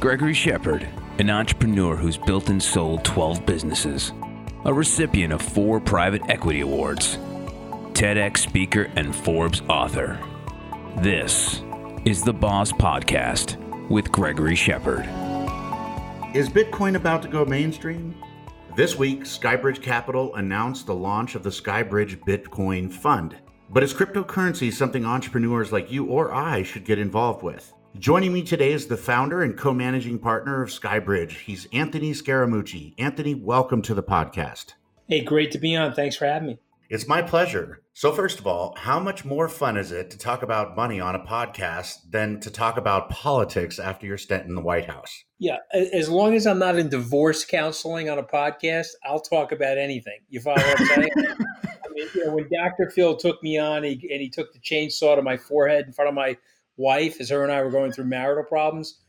Gregory Shepard, an entrepreneur who's built and sold 12 businesses, a recipient of four private equity awards, TEDx speaker, and Forbes author. This is the Boss Podcast with Gregory Shepard. Is Bitcoin about to go mainstream? This week, Skybridge Capital announced the launch of the Skybridge Bitcoin Fund. But is cryptocurrency something entrepreneurs like you or I should get involved with? Joining me today is the founder and co managing partner of Skybridge. He's Anthony Scaramucci. Anthony, welcome to the podcast. Hey, great to be on. Thanks for having me. It's my pleasure. So, first of all, how much more fun is it to talk about money on a podcast than to talk about politics after your stint in the White House? Yeah, as long as I'm not in divorce counseling on a podcast, I'll talk about anything. You follow what I'm saying? I mean, you know, when Dr. Phil took me on he, and he took the chainsaw to my forehead in front of my wife as her and I were going through marital problems,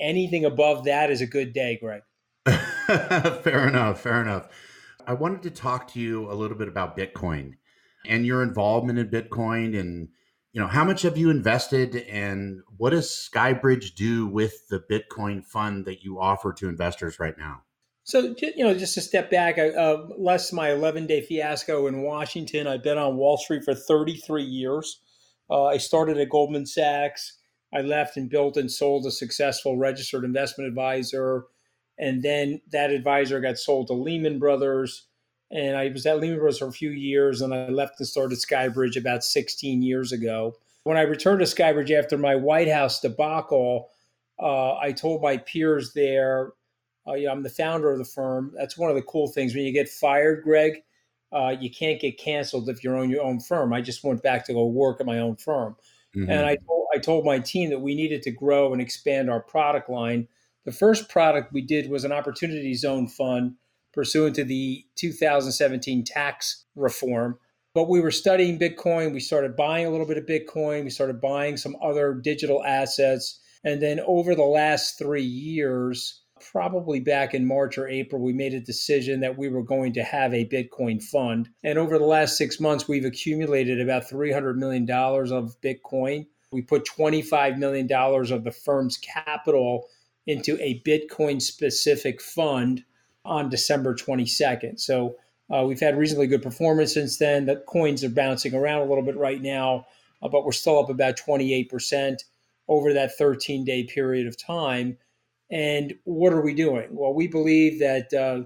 anything above that is a good day, Greg. fair enough. Fair enough. I wanted to talk to you a little bit about Bitcoin and your involvement in Bitcoin and you know how much have you invested and what does skybridge do with the bitcoin fund that you offer to investors right now so you know just to step back uh, less my 11 day fiasco in washington i've been on wall street for 33 years uh, i started at goldman sachs i left and built and sold a successful registered investment advisor and then that advisor got sold to lehman brothers and I was at Lehman Brothers for a few years, and I left and started Skybridge about 16 years ago. When I returned to Skybridge after my White House debacle, uh, I told my peers there, uh, you know, I'm the founder of the firm. That's one of the cool things. When you get fired, Greg, uh, you can't get canceled if you own your own firm. I just went back to go work at my own firm. Mm-hmm. And I told, I told my team that we needed to grow and expand our product line. The first product we did was an opportunity zone fund pursuant to the 2017 tax reform. But we were studying Bitcoin. We started buying a little bit of Bitcoin. We started buying some other digital assets. And then over the last three years, probably back in March or April, we made a decision that we were going to have a Bitcoin fund. And over the last six months, we've accumulated about $300 million of Bitcoin. We put $25 million of the firm's capital into a Bitcoin specific fund on December 22nd. So uh, we've had reasonably good performance since then. The coins are bouncing around a little bit right now, uh, but we're still up about 28% over that 13 day period of time. And what are we doing? Well, we believe that uh,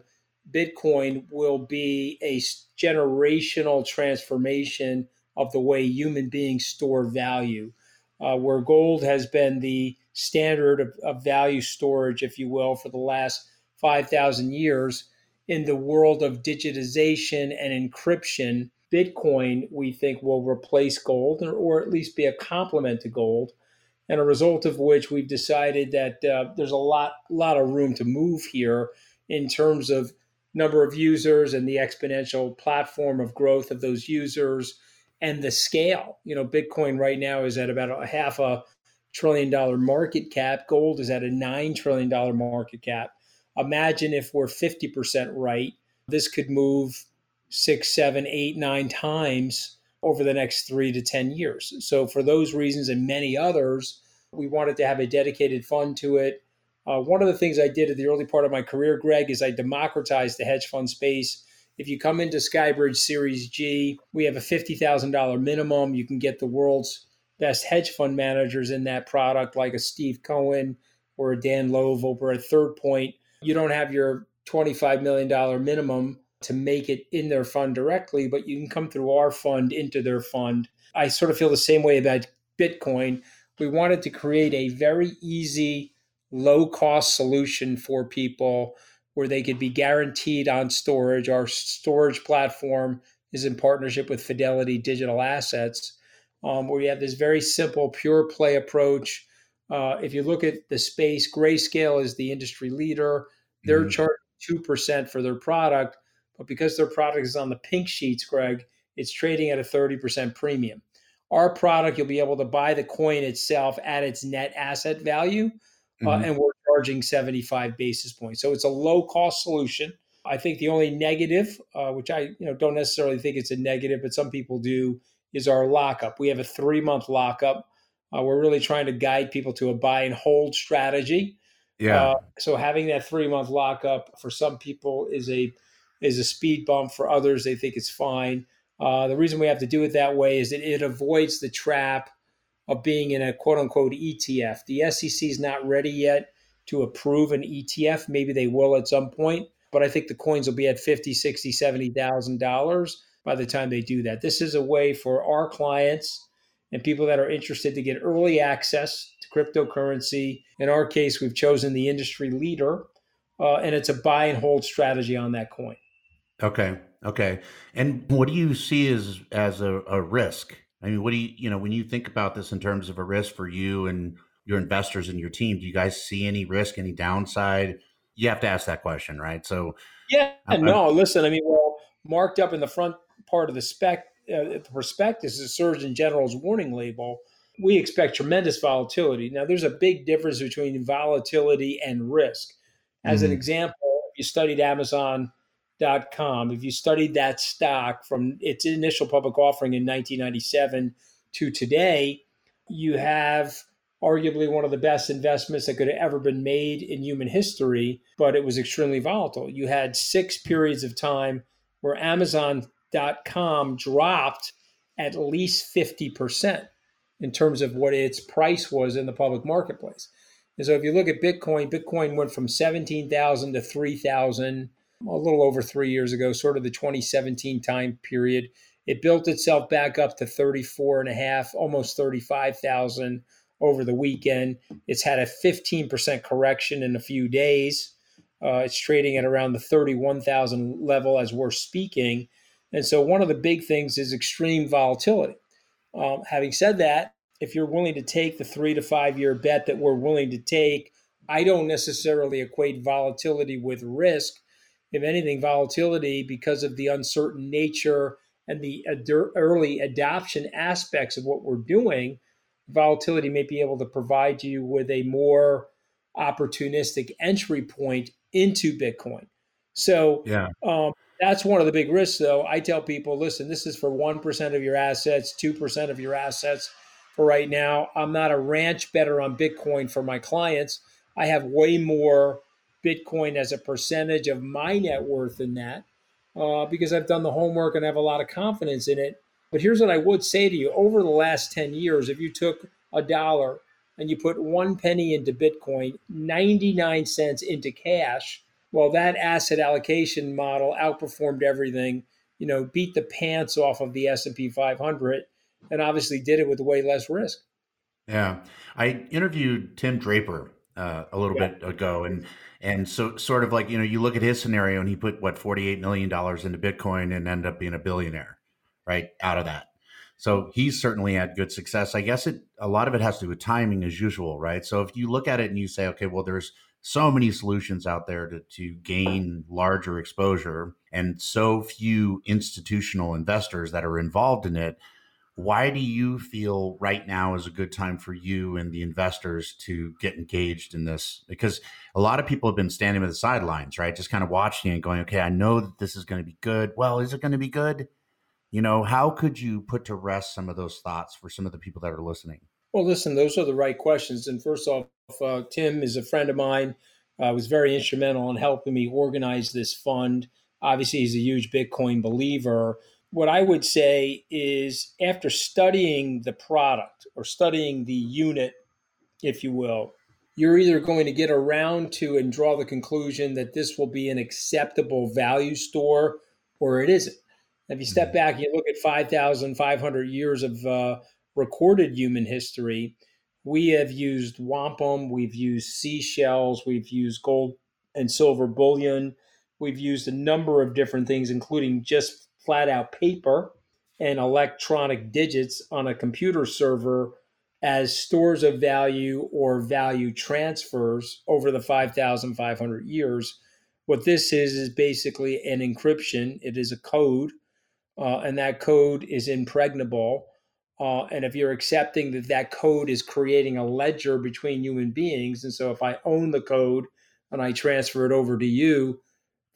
Bitcoin will be a generational transformation of the way human beings store value. Uh, where gold has been the standard of, of value storage, if you will, for the last 5,000 years in the world of digitization and encryption, Bitcoin, we think, will replace gold or, or at least be a complement to gold. And a result of which we've decided that uh, there's a lot, lot of room to move here in terms of number of users and the exponential platform of growth of those users and the scale. You know, Bitcoin right now is at about a half a trillion dollar market cap. Gold is at a nine trillion dollar market cap. Imagine if we're 50% right, this could move six, seven, eight, nine times over the next three to 10 years. So, for those reasons and many others, we wanted to have a dedicated fund to it. Uh, one of the things I did at the early part of my career, Greg, is I democratized the hedge fund space. If you come into Skybridge Series G, we have a $50,000 minimum. You can get the world's best hedge fund managers in that product, like a Steve Cohen or a Dan Loeb over at Third Point you don't have your $25 million minimum to make it in their fund directly, but you can come through our fund into their fund. I sort of feel the same way about Bitcoin. We wanted to create a very easy, low cost solution for people where they could be guaranteed on storage. Our storage platform is in partnership with Fidelity Digital Assets, um, where you have this very simple, pure play approach uh, if you look at the space, Grayscale is the industry leader. They're mm-hmm. charging 2% for their product, but because their product is on the pink sheets, Greg, it's trading at a 30% premium. Our product, you'll be able to buy the coin itself at its net asset value, uh, mm-hmm. uh, and we're charging 75 basis points. So it's a low cost solution. I think the only negative, uh, which I you know don't necessarily think it's a negative, but some people do, is our lockup. We have a three month lockup. Uh, we're really trying to guide people to a buy and hold strategy. Yeah. Uh, so having that three month lockup for some people is a is a speed bump. For others, they think it's fine. Uh, the reason we have to do it that way is that it avoids the trap of being in a quote unquote ETF. The SEC is not ready yet to approve an ETF. Maybe they will at some point, but I think the coins will be at 50, 60, 70,000 dollars by the time they do that. This is a way for our clients and people that are interested to get early access to cryptocurrency. In our case, we've chosen the industry leader, uh, and it's a buy and hold strategy on that coin. Okay. Okay. And what do you see as as a, a risk? I mean, what do you you know when you think about this in terms of a risk for you and your investors and your team? Do you guys see any risk, any downside? You have to ask that question, right? So, yeah, I'm, no. I'm, listen, I mean, well, marked up in the front part of the spec, uh, the prospectus is a Surgeon General's warning label. We expect tremendous volatility. Now, there's a big difference between volatility and risk. As mm-hmm. an example, if you studied Amazon.com, if you studied that stock from its initial public offering in 1997 to today, you have arguably one of the best investments that could have ever been made in human history, but it was extremely volatile. You had six periods of time where Amazon.com dropped at least 50% in terms of what its price was in the public marketplace. And so if you look at Bitcoin, Bitcoin went from 17,000 to 3,000 a little over three years ago, sort of the 2017 time period. It built itself back up to 34 and a half, almost 35,000 over the weekend. It's had a 15% correction in a few days. Uh, it's trading at around the 31,000 level as we're speaking. And so, one of the big things is extreme volatility. Um, having said that, if you're willing to take the three to five year bet that we're willing to take, I don't necessarily equate volatility with risk. If anything, volatility, because of the uncertain nature and the ad- early adoption aspects of what we're doing, volatility may be able to provide you with a more opportunistic entry point into Bitcoin. So yeah. Um, that's one of the big risks, though. I tell people, listen, this is for 1% of your assets, 2% of your assets for right now. I'm not a ranch better on Bitcoin for my clients. I have way more Bitcoin as a percentage of my net worth in that uh, because I've done the homework and I have a lot of confidence in it. But here's what I would say to you over the last 10 years, if you took a dollar and you put one penny into Bitcoin, 99 cents into cash, well, that asset allocation model outperformed everything, you know, beat the pants off of the S&P 500 and obviously did it with way less risk. Yeah. I interviewed Tim Draper uh, a little yeah. bit ago and and so sort of like you know you look at his scenario and he put what 48 million dollars into bitcoin and ended up being a billionaire right out of that. So he's certainly had good success. I guess it a lot of it has to do with timing as usual, right? So if you look at it and you say, okay, well, there's so many solutions out there to, to gain larger exposure and so few institutional investors that are involved in it. Why do you feel right now is a good time for you and the investors to get engaged in this? Because a lot of people have been standing at the sidelines, right? Just kind of watching and going, okay, I know that this is going to be good. Well, is it going to be good? you know how could you put to rest some of those thoughts for some of the people that are listening well listen those are the right questions and first off uh, tim is a friend of mine uh, was very instrumental in helping me organize this fund obviously he's a huge bitcoin believer what i would say is after studying the product or studying the unit if you will you're either going to get around to and draw the conclusion that this will be an acceptable value store or it isn't if you step mm-hmm. back, you look at 5,500 years of uh, recorded human history. We have used wampum, we've used seashells, we've used gold and silver bullion, we've used a number of different things, including just flat out paper and electronic digits on a computer server as stores of value or value transfers over the 5,500 years. What this is, is basically an encryption, it is a code uh, and that code is impregnable. Uh, and if you're accepting that that code is creating a ledger between human beings, and so if I own the code and I transfer it over to you,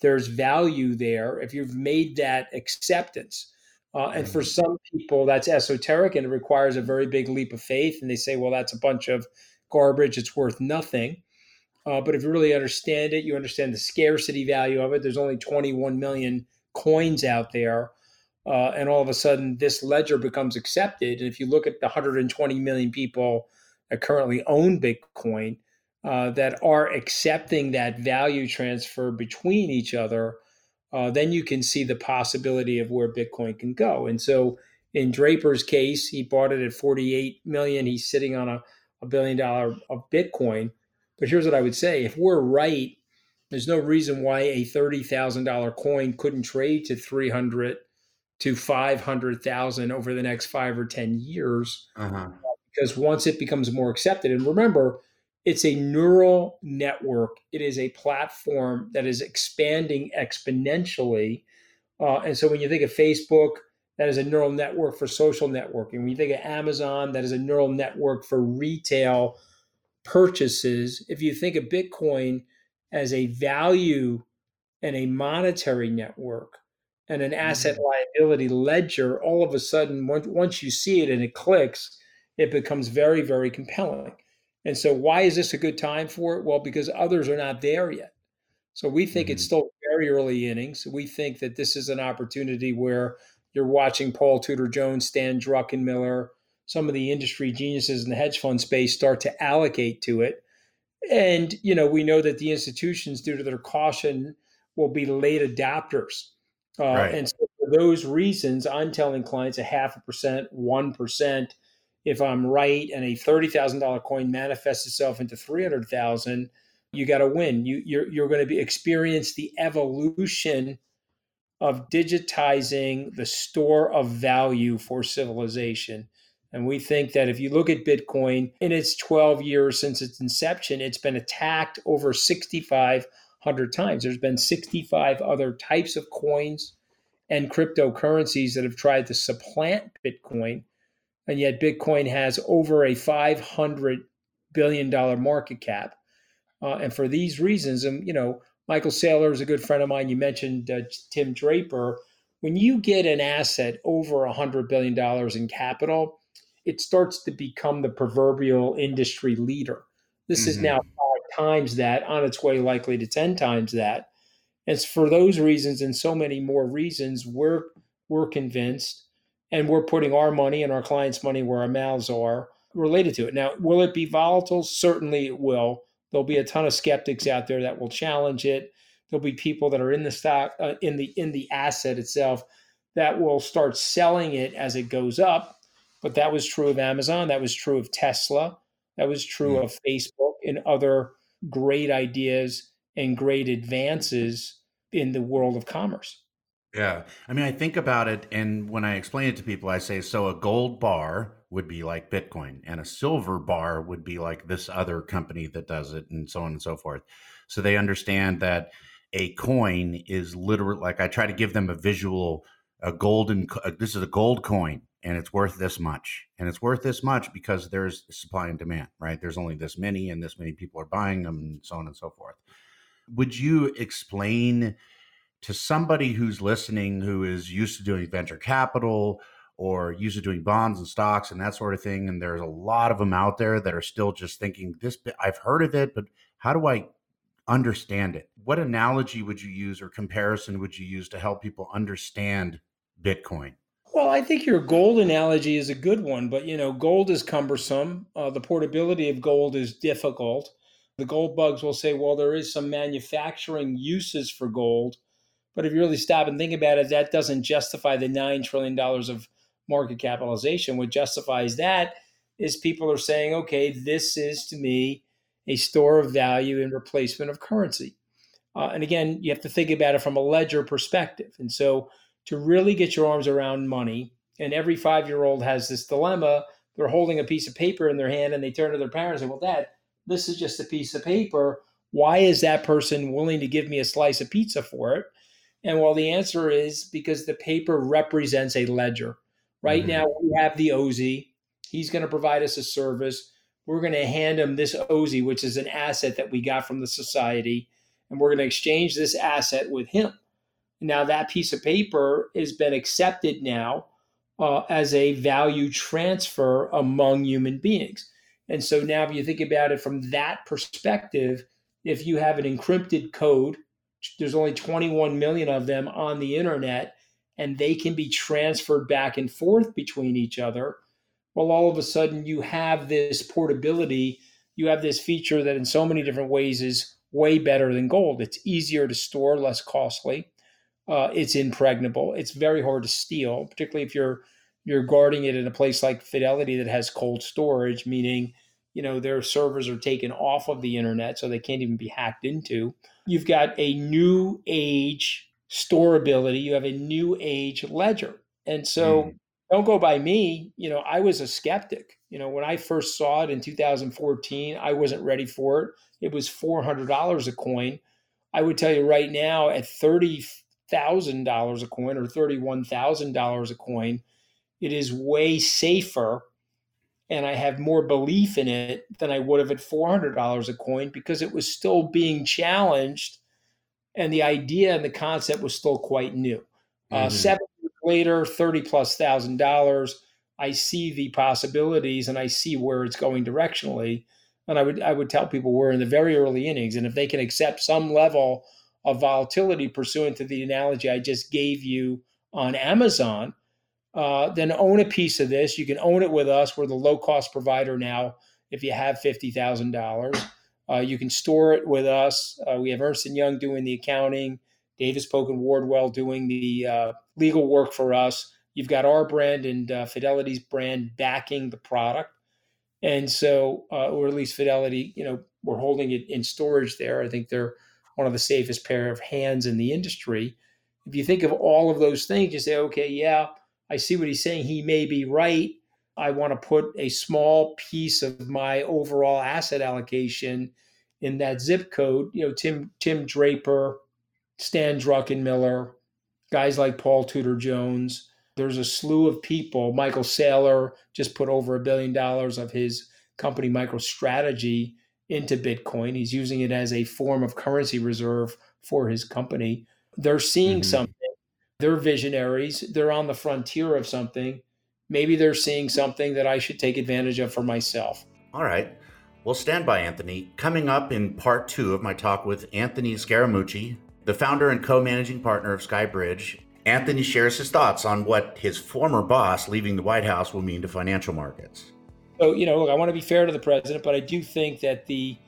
there's value there if you've made that acceptance. Uh, and for mm-hmm. some people, that's esoteric and it requires a very big leap of faith. And they say, well, that's a bunch of garbage, it's worth nothing. Uh, but if you really understand it, you understand the scarcity value of it. There's only 21 million coins out there. Uh, and all of a sudden, this ledger becomes accepted. And if you look at the 120 million people that currently own Bitcoin uh, that are accepting that value transfer between each other, uh, then you can see the possibility of where Bitcoin can go. And so, in Draper's case, he bought it at 48 million. He's sitting on a, a billion dollar of Bitcoin. But here's what I would say: if we're right, there's no reason why a thirty thousand dollar coin couldn't trade to 300 to 500,000 over the next five or 10 years. Uh-huh. Because once it becomes more accepted, and remember, it's a neural network. It is a platform that is expanding exponentially. Uh, and so when you think of Facebook, that is a neural network for social networking. When you think of Amazon, that is a neural network for retail purchases. If you think of Bitcoin as a value and a monetary network and an asset mm-hmm. liability ledger, all of a sudden, once you see it and it clicks, it becomes very, very compelling. And so, why is this a good time for it? Well, because others are not there yet. So, we think mm-hmm. it's still very early innings. We think that this is an opportunity where you're watching Paul Tudor Jones, Stan Druckenmiller, some of the industry geniuses in the hedge fund space start to allocate to it. And, you know, we know that the institutions, due to their caution, will be late adopters. Uh, right. And so for those reasons, I'm telling clients a half a percent, 1%, if I'm right and a $30,000 coin manifests itself into 300,000, you got to win. You, you're, you're going to be experience the evolution of digitizing the store of value for civilization. And we think that if you look at Bitcoin in its 12 years since its inception, it's been attacked over 6,500 times. There's been 65 other types of coins and cryptocurrencies that have tried to supplant Bitcoin and yet Bitcoin has over a $500 billion market cap. Uh, and for these reasons, and you know, Michael Saylor is a good friend of mine. You mentioned uh, Tim Draper. When you get an asset over $100 billion in capital, it starts to become the proverbial industry leader. This mm-hmm. is now five times that, on its way likely to 10 times that. And for those reasons and so many more reasons, we're, we're convinced and we're putting our money and our clients' money where our mouths are related to it. Now, will it be volatile? Certainly it will. There'll be a ton of skeptics out there that will challenge it. There'll be people that are in the stock uh, in the in the asset itself that will start selling it as it goes up. But that was true of Amazon. That was true of Tesla. That was true mm. of Facebook and other great ideas and great advances in the world of commerce. Yeah. I mean, I think about it, and when I explain it to people, I say, so a gold bar would be like Bitcoin, and a silver bar would be like this other company that does it, and so on and so forth. So they understand that a coin is literally like I try to give them a visual, a golden, uh, this is a gold coin, and it's worth this much. And it's worth this much because there's supply and demand, right? There's only this many, and this many people are buying them, and so on and so forth. Would you explain? To somebody who's listening who is used to doing venture capital or used to doing bonds and stocks and that sort of thing and there's a lot of them out there that are still just thinking this I've heard of it but how do I understand it what analogy would you use or comparison would you use to help people understand bitcoin well, I think your gold analogy is a good one, but you know, gold is cumbersome. Uh, the portability of gold is difficult. The gold bugs will say, well, there is some manufacturing uses for gold, but if you really stop and think about it, that doesn't justify the $9 trillion of market capitalization. What justifies that is people are saying, okay, this is to me a store of value in replacement of currency. Uh, and again, you have to think about it from a ledger perspective. And so to really get your arms around money, and every five year old has this dilemma. They're holding a piece of paper in their hand and they turn to their parents and say, Well, dad, this is just a piece of paper. Why is that person willing to give me a slice of pizza for it? And well, the answer is because the paper represents a ledger. Right mm-hmm. now, we have the OZ. He's going to provide us a service. We're going to hand him this OZ, which is an asset that we got from the society, and we're going to exchange this asset with him. Now, that piece of paper has been accepted now uh, as a value transfer among human beings. And so now, if you think about it from that perspective, if you have an encrypted code, there's only 21 million of them on the internet, and they can be transferred back and forth between each other. Well, all of a sudden, you have this portability. You have this feature that, in so many different ways, is way better than gold. It's easier to store, less costly. Uh, it's impregnable. It's very hard to steal, particularly if you're you're guarding it in a place like Fidelity that has cold storage, meaning you know their servers are taken off of the internet, so they can't even be hacked into. You've got a new age storability. You have a new age ledger, and so. Mm. Don't go by me. You know, I was a skeptic. You know, when I first saw it in 2014, I wasn't ready for it. It was $400 a coin. I would tell you right now, at $30,000 a coin or $31,000 a coin, it is way safer and I have more belief in it than I would have at $400 a coin because it was still being challenged and the idea and the concept was still quite new. Uh, mm-hmm. Uh, seven years later, 30 plus thousand dollars, I see the possibilities and I see where it's going directionally. And I would I would tell people we're in the very early innings, and if they can accept some level of volatility pursuant to the analogy I just gave you on Amazon, uh, then own a piece of this. You can own it with us. We're the low cost provider now. If you have fifty thousand uh, dollars, you can store it with us. Uh, we have Ernst and Young doing the accounting, Davis Polk and Wardwell doing the uh, legal work for us. You've got our brand and uh, Fidelity's brand backing the product, and so, uh, or at least Fidelity, you know, we're holding it in storage there. I think they're one of the safest pair of hands in the industry. If you think of all of those things, you say, okay, yeah I see what he's saying. He may be right. I want to put a small piece of my overall asset allocation in that zip code. You know, Tim Tim Draper, Stan Druckenmiller, guys like Paul Tudor Jones. There's a slew of people. Michael Saylor just put over a billion dollars of his company MicroStrategy into Bitcoin. He's using it as a form of currency reserve for his company. They're seeing mm-hmm. something they're visionaries. They're on the frontier of something. Maybe they're seeing something that I should take advantage of for myself. All right. Well, stand by, Anthony. Coming up in part two of my talk with Anthony Scaramucci, the founder and co managing partner of Skybridge, Anthony shares his thoughts on what his former boss leaving the White House will mean to financial markets. So, you know, look, I want to be fair to the president, but I do think that the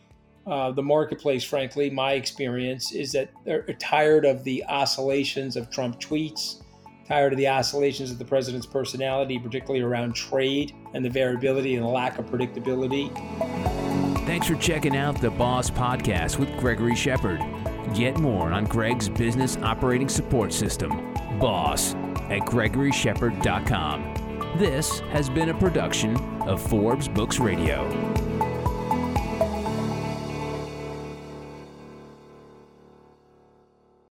uh, the marketplace, frankly, my experience is that they're tired of the oscillations of Trump tweets, tired of the oscillations of the president's personality, particularly around trade and the variability and the lack of predictability. Thanks for checking out the Boss Podcast with Gregory Shepard. Get more on Greg's business operating support system, Boss, at gregoryshepard.com. This has been a production of Forbes Books Radio.